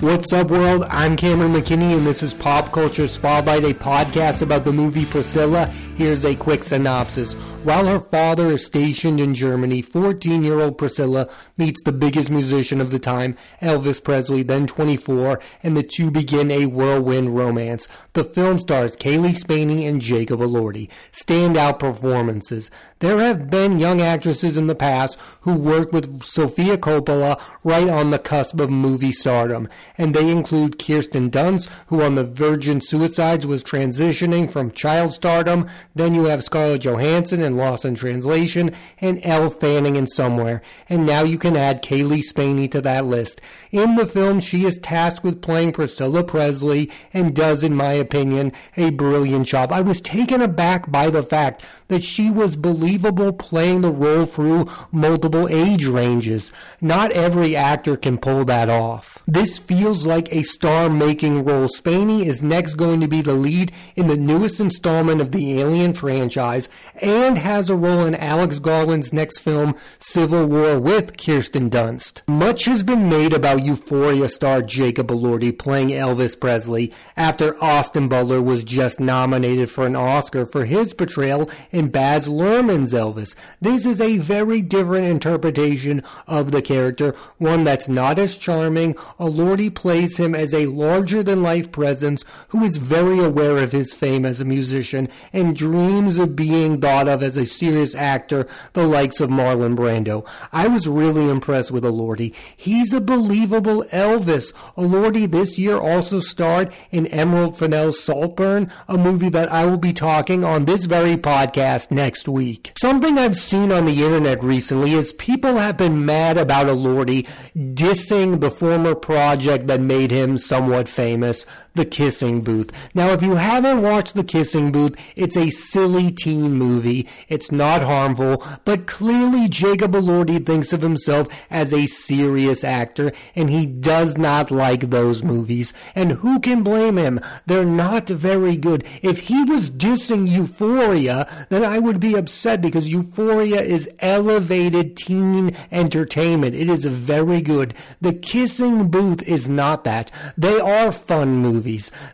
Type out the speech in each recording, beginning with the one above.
What's up, world? I'm Cameron McKinney, and this is Pop Culture Spotlight, a podcast about the movie Priscilla. Here's a quick synopsis. While her father is stationed in Germany, 14 year old Priscilla meets the biggest musician of the time, Elvis Presley, then 24, and the two begin a whirlwind romance. The film stars Cailee Spaeny and Jacob Elordi. Standout performances. There have been young actresses in the past who worked with Sofia Coppola right on the cusp of movie stardom, and they include Kirsten Dunst, who on the Virgin Suicides was transitioning from child stardom. Then you have Scarlett Johansson and Lost in Translation, and Elle Fanning in Somewhere. And now you can add Cailee Spaeny to that list. In the film, she is tasked with playing Priscilla Presley and does, in my opinion, a brilliant job. I was taken aback by the fact that she was believable playing the role through multiple age ranges. Not every actor can pull that off. This feels like a star making role. Spaeny is next going to be the lead in the newest installment of the Alien franchise and has a role in Alex Garland's next film, Civil War, with Kirsten Dunst. Much has been made about Euphoria star Jacob Elordi playing Elvis Presley after Austin Butler was just nominated for an Oscar for his portrayal in Baz Luhrmann's Elvis. This is a very different interpretation of the character, one that's not as charming. Elordi plays him as a larger than life presence who is very aware of his fame as a musician and dreams of being thought of as a serious actor, the likes of Marlon Brando. I was really impressed with Elordi. He's a believable Elvis. Elordi this year also starred in Emerald Fennell's Saltburn, a movie that I will be talking on this very podcast next week. Something I've seen on the internet recently is people have been mad about Elordi dissing the former project that made him somewhat famous, The Kissing Booth. Now, if you haven't watched The Kissing Booth, it's a silly teen movie. It's not harmful, but clearly Jacob Elordi thinks of himself as a serious actor, and he does not like those movies. And who can blame him? They're not very good. If he was dissing Euphoria, then I would be upset because Euphoria is elevated teen entertainment. It is very good. The Kissing Booth is not that. They are fun movies.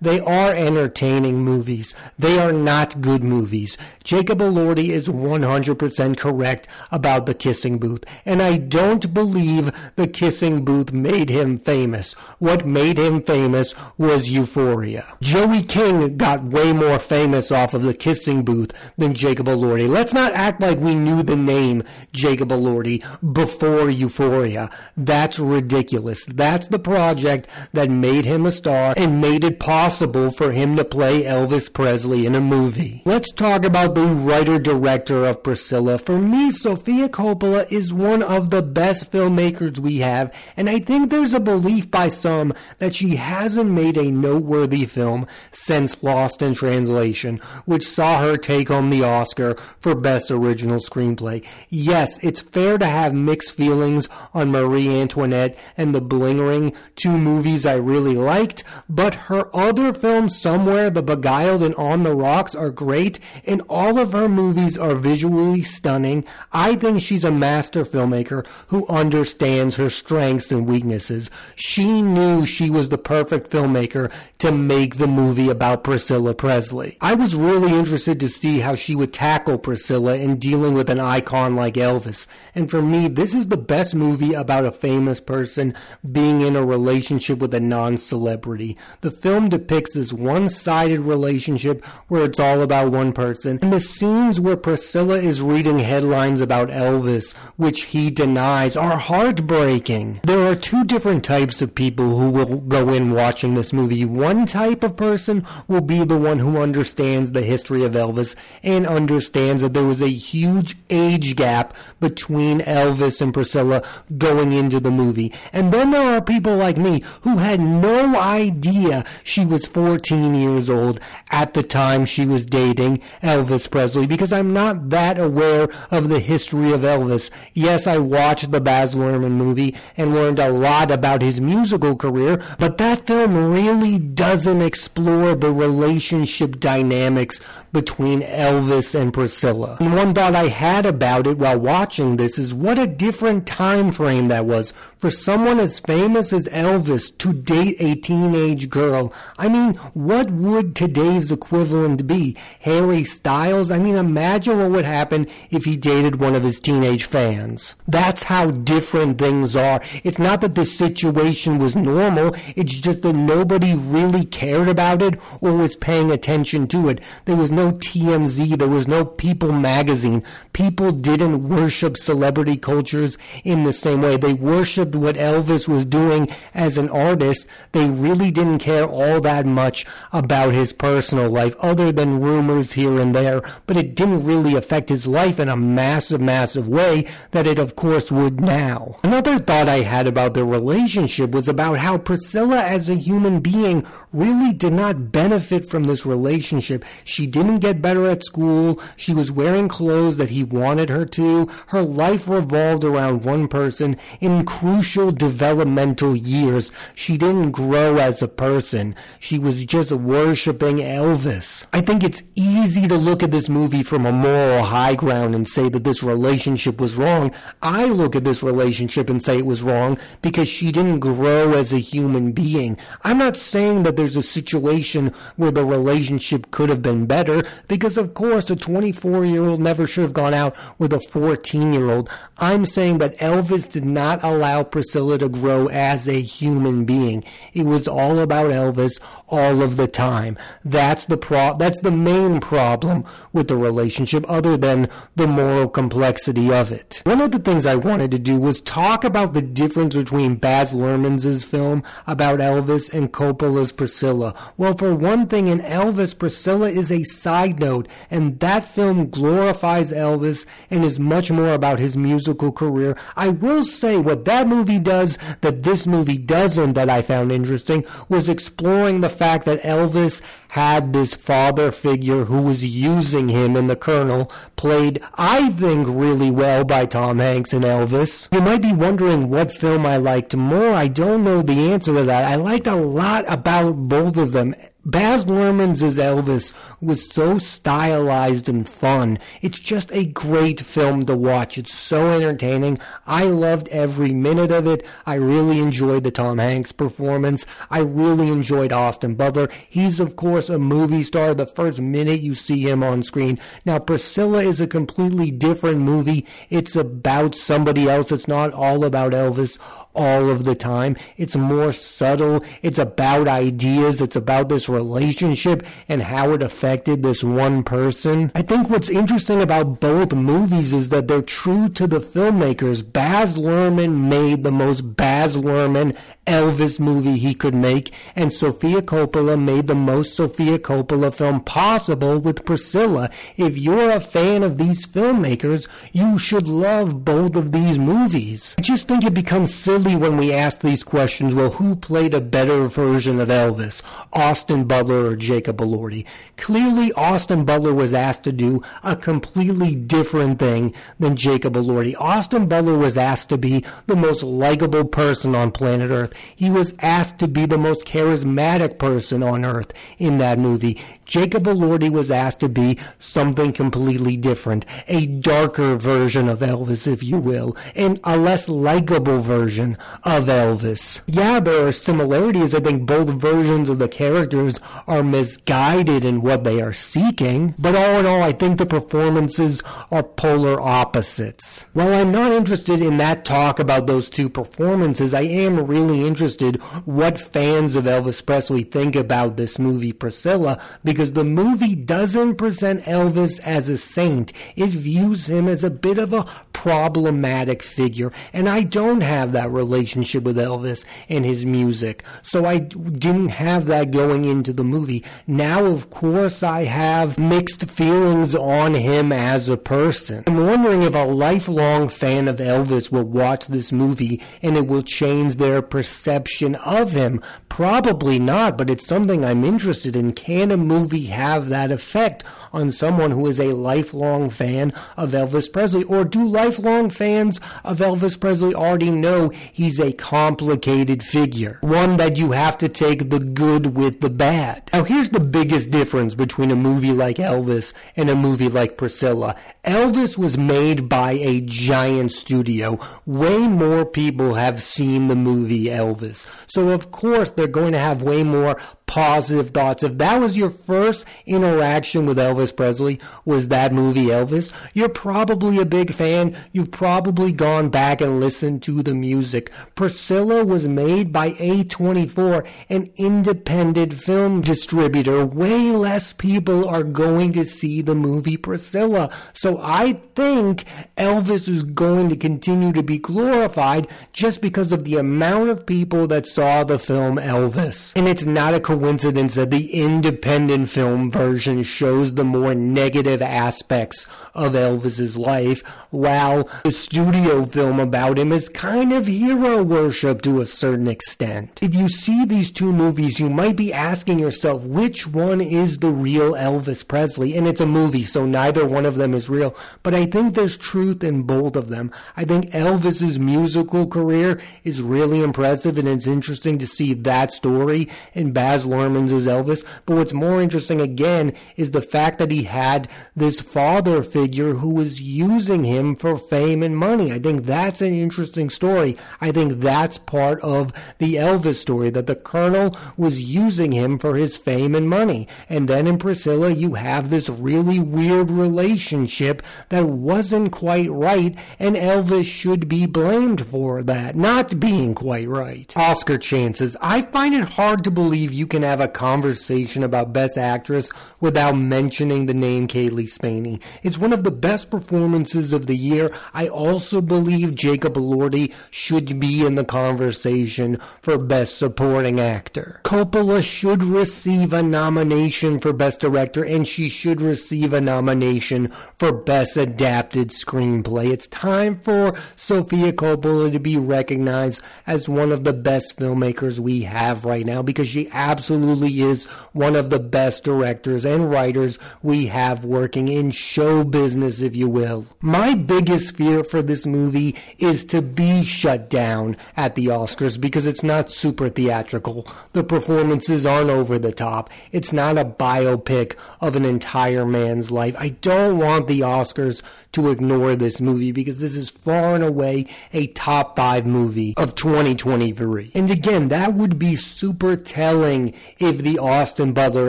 They are entertaining movies. They are not good movies. Jacob Elordi is 100% correct about the Kissing Booth, and I don't believe the Kissing Booth made him famous. What made him famous was Euphoria. Joey King got way more famous off of the Kissing Booth than Jacob Elordi. Let's not act like we knew the name Jacob Elordi before Euphoria. That's ridiculous. That's the project that made him a star and made it possible for him to play Elvis Presley in a movie. Let's talk about the writer director of Priscilla. For me, Sofia Coppola is one of the best filmmakers we have, and I think there's a belief by some that she hasn't made a noteworthy film since Lost in Translation, which saw her take home the Oscar for Best Original Screenplay. Yes, it's fair to have mixed feelings on Marie Antoinette and The Bling Ring, two movies I really liked, but her other films, Somewhere, The Beguiled, and On the Rocks, are great, and all of her movies are visually stunning. I think she's a master filmmaker who understands her strengths and weaknesses. She knew she was the perfect filmmaker to make the movie about Priscilla Presley. I was really interested to see how she would tackle Priscilla in dealing with an icon like Elvis. And for me, this is the best movie about a famous person being in a relationship with a non celebrity. The film depicts this one sided relationship where it's all about one person. And the scenes where Priscilla is reading headlines about Elvis, which he denies, are heartbreaking. There are two different types of people who will go in watching this movie. One type of person will be the one who understands the history of Elvis and understands that there was a huge age gap between Elvis and Priscilla going into the movie. And then there are people like me who had no idea she was 14 years old at the time she was dating Elvis Presley because I'm not that aware of the history of Elvis. Yes, I watched the Baz Luhrmann movie and learned a lot about his musical career, but that film really doesn't explore the relationship dynamics between Elvis and Priscilla. And one thought I had about it while watching this is what a different time frame that was for someone as famous as Elvis to date a teenage girl. I mean, what would today's equivalent be? Harry Styles? I mean, imagine what would happen if he dated one of his teenage fans. That's how different things are. It's not that the situation was normal, it's just that nobody really cared about it or was paying attention to it. There was no TMZ, there was no People magazine. People didn't worship celebrity cultures in the same way. They worshiped what Elvis was doing as an artist. They really didn't care all that much about his personal life, other than rumors here and there, but it didn't really affect his life in a massive, massive way that it, of course, would now. Another thought I had about their relationship was about how Priscilla, as a human being, really did not benefit from this relationship. She didn't get better at school. She was wearing clothes that he wanted her to. Her life revolved around one person in crucial developmental years. She didn't grow as a person. She was just worshiping Elvis. I think it's easy to look at this movie from a moral high ground and say that this relationship was wrong. I look at this relationship and say it was wrong because she didn't grow as a human being. I'm not saying that there's a situation where the relationship could have been better because of course a 24 year old never should have gone out with a 14 year old. I'm saying that Elvis did not allow Priscilla to grow as a human being. It was all about Elvis all of the time. That's the pro that's the main problem with the relationship other than the moral complexity of it. One of the things I wanted to do was talk about the difference between Baz Luhrmann's film about Elvis and Coppola's Priscilla. Well, for one thing in Elvis, Priscilla is a side note and that film glorifies Elvis and is much more about his musical career. I will say what that movie does that this movie doesn't that I found interesting was exploring the fact that Elvis had this father figure who was using him in The Colonel, played, I think, really well by Tom Hanks and Elvis. You might be wondering what film I liked more. I don't know the answer to that. I liked a lot about both of them. Baz Luhrmann's as Elvis was so stylized and fun. It's just a great film to watch. It's so entertaining. I loved every minute of it. I really enjoyed the Tom Hanks performance. I really enjoyed Austin Butler. He's, of course, a movie star the first minute you see him on screen. Now, Priscilla is a completely different movie. It's about somebody else. It's not all about Elvis all of the time. It's more subtle. It's about ideas. It's about this relationship and how it affected this one person. I think what's interesting about both movies is that they're true to the filmmakers. Baz Luhrmann made the most Baz Luhrmann Elvis movie he could make, and Sofia Coppola made the most Sofia Coppola film possible with Priscilla. If you're a fan of these filmmakers, you should love both of these movies. I just think it becomes silly when we ask these questions, well, who played a better version of Elvis, Austin Butler or Jacob Elordi? Clearly, Austin Butler was asked to do a completely different thing than Jacob Elordi. Austin Butler was asked to be the most likable person on planet Earth. He was asked to be the most charismatic person on earth in that movie. Jacob Elordi was asked to be something completely different, a darker version of Elvis, if you will, and a less likable version of Elvis. Yeah, there are similarities. I think both versions of the characters are misguided in what they are seeking, but all in all, I think the performances are polar opposites. While I'm not interested in that talk about those two performances, I am really interested what fans of Elvis Presley think about this movie Priscilla because the movie doesn't present Elvis as a saint. It views him as a bit of a problematic figure, and I don't have that relationship with Elvis and his music. So I didn't have that going into the movie. Now, of course, I have mixed feelings on him as a person. I'm wondering if a lifelong fan of Elvis will watch this movie and it will change their perception of him. Probably not, but it's something I'm interested in. Can a movie have that effect on someone who is a lifelong fan of Elvis Presley? Or do lifelong fans of Elvis Presley already know he's a complicated figure? One that you have to take the good with the bad. Now, here's the biggest difference between a movie like Elvis and a movie like Priscilla. Elvis was made by a giant studio. Way more people have seen the movie Elvis. So, of course, they're going to have way more positive thoughts. If that was your first interaction with Elvis Presley, was that movie Elvis, you're probably a big fan. You've probably gone back and listened to the music. Priscilla was made by A24, an independent film distributor. Way less people are going to see the movie Priscilla. So I think Elvis is going to continue to be glorified just because of the amount of people that saw the film Elvis. And it's not a coincidence that the independent film version shows the more negative aspects of Elvis's life, while the studio film about him is kind of hero worship to a certain extent. If you see these two movies, you might be asking yourself which one is the real Elvis Presley, and it's a movie, so neither one of them is real. But I think there's truth in both of them. I think Elvis's musical career is really impressive, and it's interesting to see that story in Baz Luhrmann's as Elvis. But what's more interesting again is the fact that he had this father figure who was using him for fame and money. I think that's an interesting story. I think that's part of the Elvis story that the Colonel was using him for his fame and money. And then in Priscilla, you have this really weird relationship that wasn't quite right, and Elvis should be blamed for that, not being quite right. Oscar chances. I find it hard to believe you can have a conversation about Best Actress without mentioning the name Cailee Spaeny. It's one of the best performances of the year. I also believe Jacob Elordi should be in the conversation for Best Supporting Actor. Coppola should receive a nomination for Best Director, and she should receive a nomination for Best Adapted Screenplay. It's time for Sofia Coppola to be recognized as one of the best filmmakers we have right now because she absolutely is one of the best directors and writers we have working in show business, if you will. My biggest fear for this movie is to be shut down at the Oscars because it's not super theatrical. The performances aren't over the top. It's not a biopic of an entire man's life. I don't want the Oscars to ignore this movie because this is far and away a top five movie of 2023. And again, that would be super telling if the Austin Butler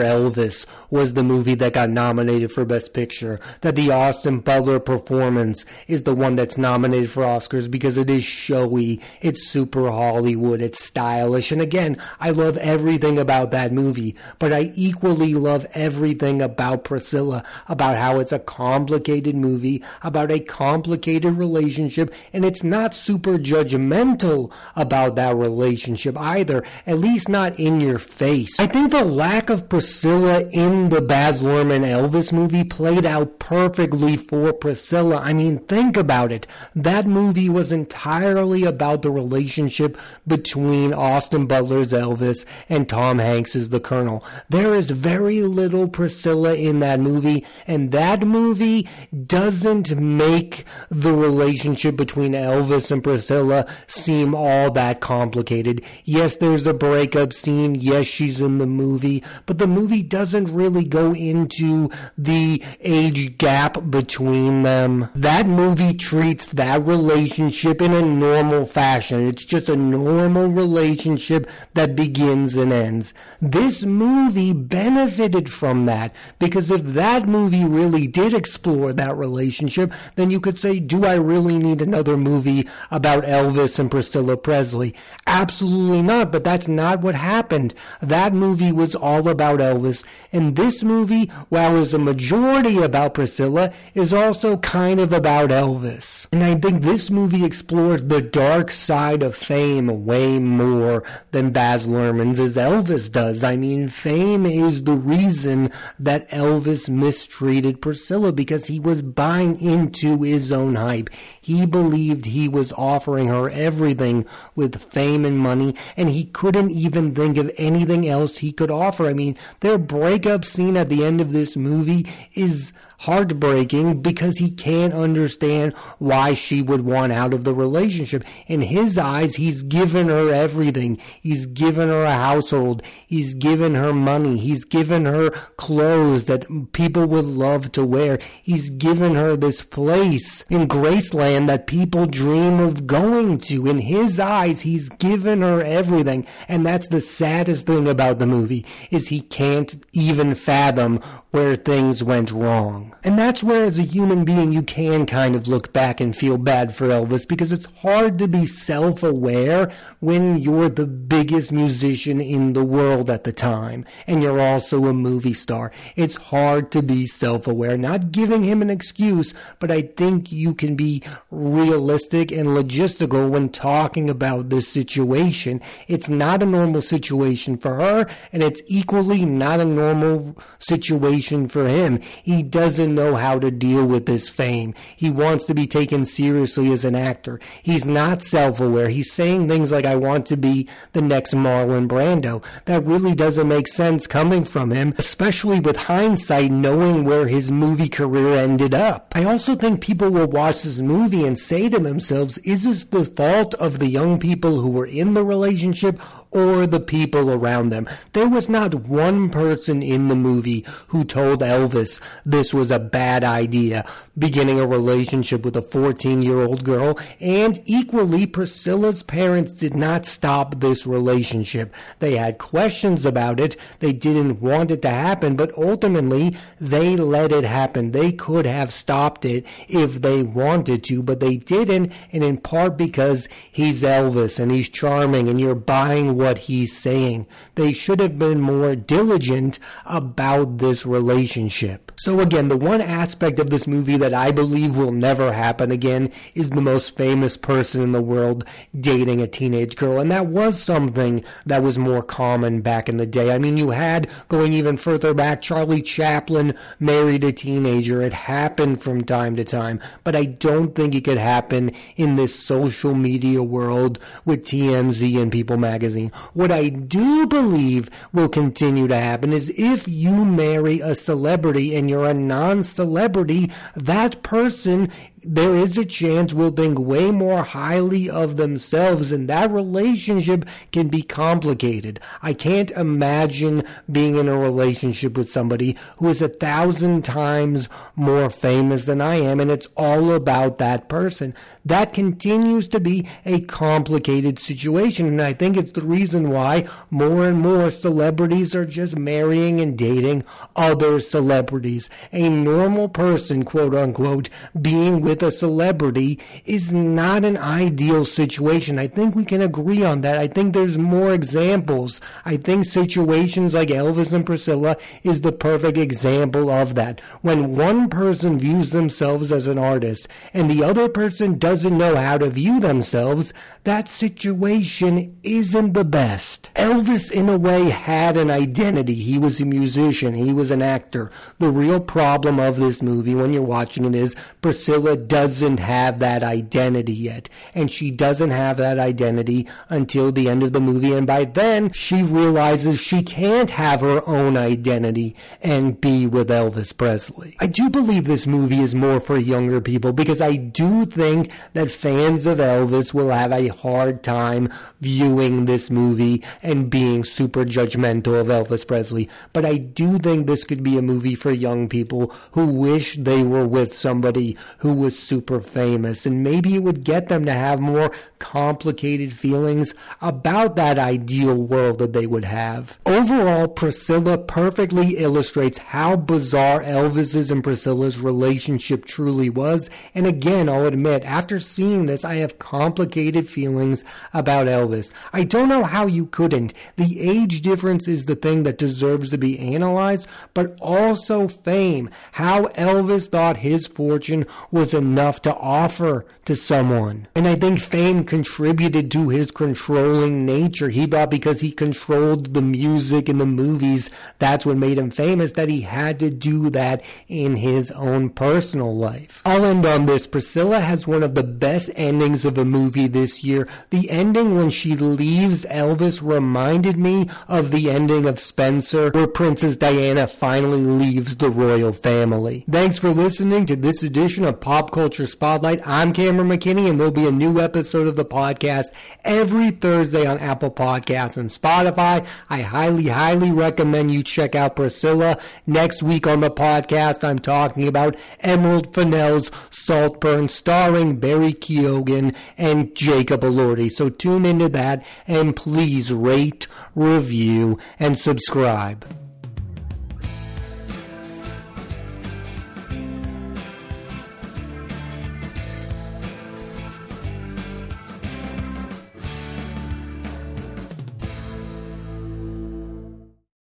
Elvis was the movie that got nominated for Best Picture, that the Austin Butler performance is the one that's nominated for Oscars because it is showy, it's super Hollywood, it's stylish. And again, I love everything about that movie, but I equally love everything about Priscilla, about how it's a complicated movie, about a complicated relationship, and it's not super judgmental about that relationship either, at least not in your face. I think the lack of Priscilla in the Baz Luhrmann Elvis movie played out perfectly for Priscilla. I mean, think about it. That movie was entirely about the relationship between Austin Butler's Elvis and Tom Hanks's The Colonel. There is very little Priscilla in that movie, and that movie doesn't make the relationship between Elvis and Priscilla seem all that complicated. Yes, there's a breakup scene. Yes, she's in the movie, but the movie doesn't really go into the age gap between them. That movie treats that relationship in a normal fashion. It's just a normal relationship that begins and ends. This movie benefited from that because if that movie really did explore that relationship, then you could say, do I really need another movie about Elvis and Priscilla Presley? Absolutely not, but that's not what happened. That movie was all about Elvis, and this movie, while it's a majority about Priscilla, is also kind of about Elvis. And I think this movie explores the dark side of fame way more than Baz Luhrmann's as Elvis does. I mean, fame is the reason that Elvis mistreated Priscilla because he was buying into his own hype. He believed he was offering her everything with fame and money, and he couldn't even think of anything else he could offer. I mean, their breakup scene at the end of this movie is heartbreaking because he can't understand why she would want out of the relationship. In his eyes, he's given her everything. He's given her a household. He's given her money. He's given her clothes that people would love to wear. He's given her this place in Graceland that people dream of going to. In his eyes, he's given her everything. And that's the saddest thing about the movie is he can't even fathom where things went wrong. And that's where, as a human being, you can kind of look back and feel bad for Elvis because it's hard to be self aware when you're the biggest musician in the world at the time and you're also a movie star. It's hard to be self aware. Not giving him an excuse, but I think you can be realistic and logistical when talking about this situation. It's not a normal situation for her, and it's equally not a normal situation situation for him. He doesn't know how to deal with this fame. He wants to be taken seriously as an actor. He's not self aware. He's saying things like, I want to be the next Marlon Brando. That really doesn't make sense coming from him, especially with hindsight knowing where his movie career ended up. I also think people will watch this movie and say to themselves, is this the fault of the young people who were in the relationship or the people around them. There was not one person in the movie who told Elvis this was a bad idea, beginning a relationship with a 14 year old girl, and equally, Priscilla's parents did not stop this relationship. They had questions about it, they didn't want it to happen, but ultimately, they let it happen. They could have stopped it if they wanted to, but they didn't, and in part because he's Elvis and he's charming and you're buying what he's saying. They should have been more diligent about this relationship. So again, the one aspect of this movie that I believe will never happen again is the most famous person in the world dating a teenage girl. And that was something that was more common back in the day. I mean, you had, going even further back, Charlie Chaplin married a teenager. It happened from time to time. But I don't think it could happen in this social media world with TMZ and People magazine. What I do believe will continue to happen is if you marry a celebrity and you're a non celebrity, that person there is a chance will think way more highly of themselves and that relationship can be complicated. I can't imagine being in a relationship with somebody who is a thousand times more famous than I am and it's all about that person. That continues to be a complicated situation and I think it's the reason why more and more celebrities are just marrying and dating other celebrities. A normal person, quote unquote, being with with a celebrity is not an ideal situation. I think we can agree on that. I think there's more examples. I think situations like Elvis and Priscilla is the perfect example of that. When one person views themselves as an artist and the other person doesn't know how to view themselves, that situation isn't the best. Elvis, in a way, had an identity. He was a musician, he was an actor. The real problem of this movie, when you're watching it, is Priscilla doesn't have that identity yet. And she doesn't have that identity until the end of the movie. And by then, she realizes she can't have her own identity and be with Elvis Presley. I do believe this movie is more for younger people because I do think that fans of Elvis will have a hard time viewing this movie and being super judgmental of Elvis Presley. But I do think this could be a movie for young people who wish they were with somebody who was was super famous, and maybe it would get them to have more complicated feelings about that ideal world that they would have. Overall, Priscilla perfectly illustrates how bizarre Elvis's and Priscilla's relationship truly was, and again, I'll admit, after seeing this, I have complicated feelings about Elvis. I don't know how you couldn't. The age difference is the thing that deserves to be analyzed, but also fame. How Elvis thought his fortune was enough to offer to someone. And I think fame contributed to his controlling nature. He thought because he controlled the music and the movies, that's what made him famous, that he had to do that in his own personal life. I'll end on this. Priscilla has one of the best endings of a movie this year. The ending when she leaves Elvis reminded me of the ending of Spencer, where Princess Diana finally leaves the royal family. Thanks for listening to this edition of Culture Spotlight. I'm Cameron McKinney, and there'll be a new episode of the podcast every Thursday on Apple Podcasts and Spotify. I highly, highly recommend you check out Priscilla. Next week on the podcast, I'm talking about Emerald Fennell's Saltburn, starring Barry Keoghan and Jacob Elordi. So tune into that and please rate, review, and subscribe.